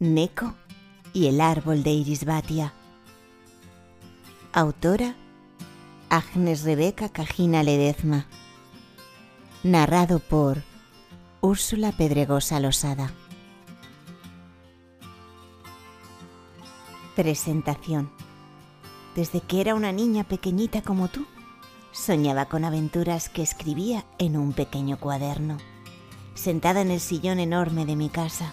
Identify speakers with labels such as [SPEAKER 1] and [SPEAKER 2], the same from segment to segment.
[SPEAKER 1] Neko y el árbol de Irisbatia. Autora Agnes Rebeca Cajina Ledezma. Narrado por Úrsula Pedregosa Losada. Presentación. Desde que era una niña pequeñita como tú, soñaba con aventuras que escribía en un pequeño cuaderno. Sentada en el sillón enorme de mi casa,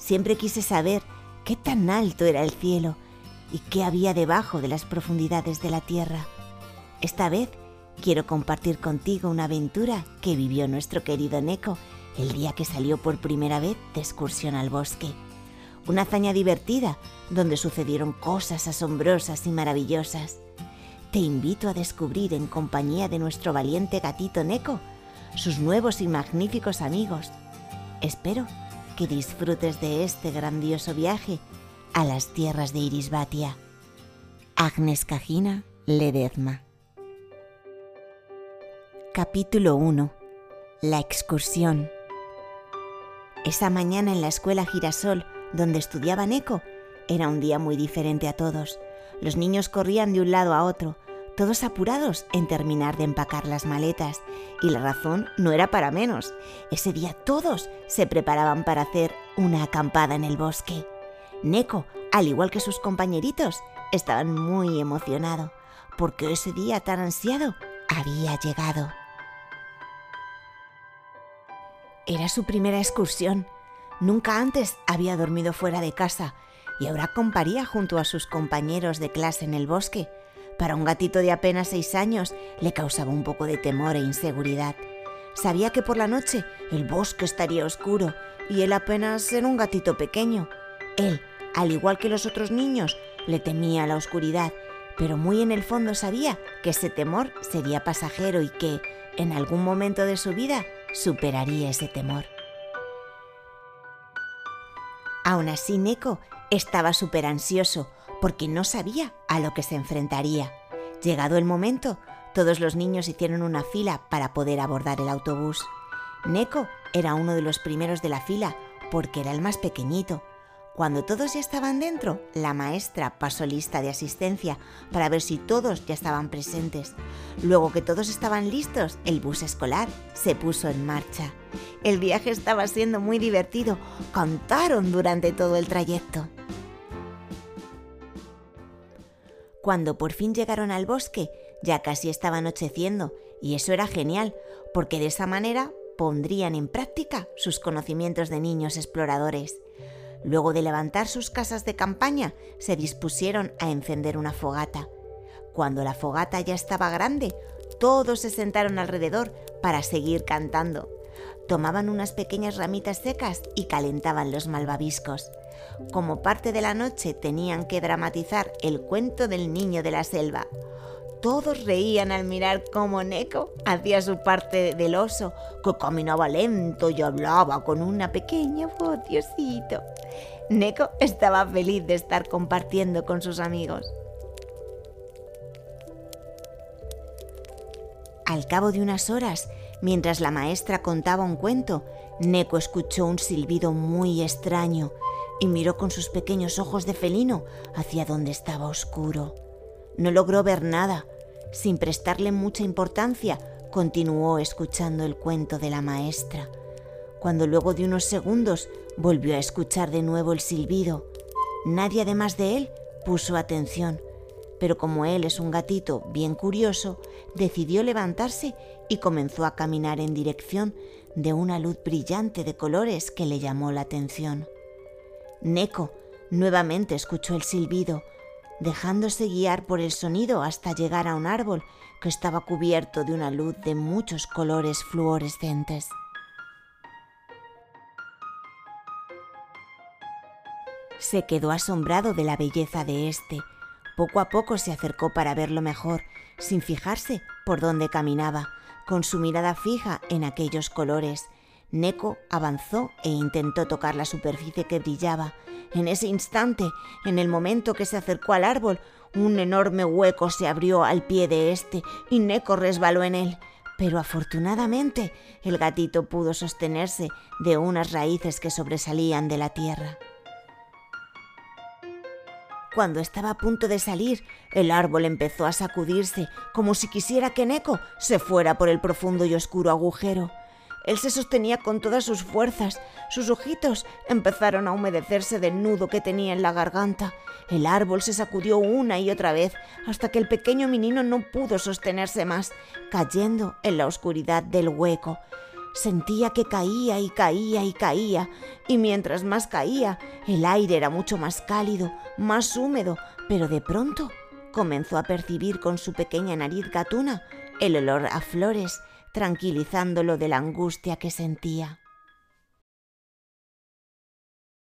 [SPEAKER 1] siempre quise saber qué tan alto era el cielo y qué había debajo de las profundidades de la tierra. Esta vez quiero compartir contigo una aventura que vivió nuestro querido Neko el día que salió por primera vez de excursión al bosque. Una hazaña divertida donde sucedieron cosas asombrosas y maravillosas. Te invito a descubrir en compañía de nuestro valiente gatito Neko sus nuevos y magníficos amigos. Espero que disfrutes de este grandioso viaje a las tierras de Irisbatia. Agnes Cajina Ledezma. Capítulo 1. La excursión. Esa mañana en la escuela Girasol, donde estudiaba Neko, era un día muy diferente a todos. Los niños corrían de un lado a otro, todos apurados en terminar de empacar las maletas, y la razón no era para menos. Ese día todos se preparaban para hacer una acampada en el bosque. Neko, al igual que sus compañeritos, estaban muy emocionado, porque ese día tan ansiado había llegado. Era su primera excursión. Nunca antes había dormido fuera de casa y ahora comparía junto a sus compañeros de clase en el bosque. Para un gatito de apenas seis años le causaba un poco de temor e inseguridad. Sabía que por la noche el bosque estaría oscuro y él apenas era un gatito pequeño. Él, al igual que los otros niños, le temía la oscuridad, pero muy en el fondo sabía que ese temor sería pasajero y que, en algún momento de su vida, superaría ese temor. Aún así, Neko estaba súper ansioso porque no sabía a lo que se enfrentaría. Llegado el momento, todos los niños hicieron una fila para poder abordar el autobús. Neko era uno de los primeros de la fila porque era el más pequeñito. Cuando todos ya estaban dentro, la maestra pasó lista de asistencia para ver si todos ya estaban presentes. Luego que todos estaban listos, el bus escolar se puso en marcha. El viaje estaba siendo muy divertido. Cantaron durante todo el trayecto. Cuando por fin llegaron al bosque, ya casi estaba anocheciendo, y eso era genial, porque de esa manera pondrían en práctica sus conocimientos de niños exploradores. Luego de levantar sus casas de campaña, se dispusieron a encender una fogata. Cuando la fogata ya estaba grande, todos se sentaron alrededor para seguir cantando. Tomaban unas pequeñas ramitas secas y calentaban los malvaviscos. Como parte de la noche tenían que dramatizar el cuento del niño de la selva. Todos reían al mirar cómo Neko hacía su parte del oso, que caminaba lento y hablaba con una pequeña voz, Diosito. Neko estaba feliz de estar compartiendo con sus amigos. Al cabo de unas horas, mientras la maestra contaba un cuento, Neko escuchó un silbido muy extraño y miró con sus pequeños ojos de felino hacia donde estaba oscuro. No logró ver nada. Sin prestarle mucha importancia, continuó escuchando el cuento de la maestra. Cuando luego de unos segundos volvió a escuchar de nuevo el silbido, nadie además de él puso atención, pero como él es un gatito bien curioso, decidió levantarse y comenzó a caminar en dirección de una luz brillante de colores que le llamó la atención. Neko nuevamente escuchó el silbido, dejándose guiar por el sonido hasta llegar a un árbol que estaba cubierto de una luz de muchos colores fluorescentes. Se quedó asombrado de la belleza de este. Poco a poco se acercó para verlo mejor, sin fijarse por dónde caminaba, con su mirada fija en aquellos colores. Neko avanzó e intentó tocar la superficie que brillaba, en ese instante, en el momento que se acercó al árbol, un enorme hueco se abrió al pie de este y Neko resbaló en él. Pero afortunadamente el gatito pudo sostenerse de unas raíces que sobresalían de la tierra. Cuando estaba a punto de salir, el árbol empezó a sacudirse como si quisiera que Neko se fuera por el profundo y oscuro agujero. Él se sostenía con todas sus fuerzas. Sus ojitos empezaron a humedecerse del nudo que tenía en la garganta. El árbol se sacudió una y otra vez hasta que el pequeño menino no pudo sostenerse más, cayendo en la oscuridad del hueco. Sentía que caía y caía y caía, y mientras más caía, el aire era mucho más cálido, más húmedo, pero de pronto comenzó a percibir con su pequeña nariz gatuna el olor a flores tranquilizándolo de la angustia que sentía.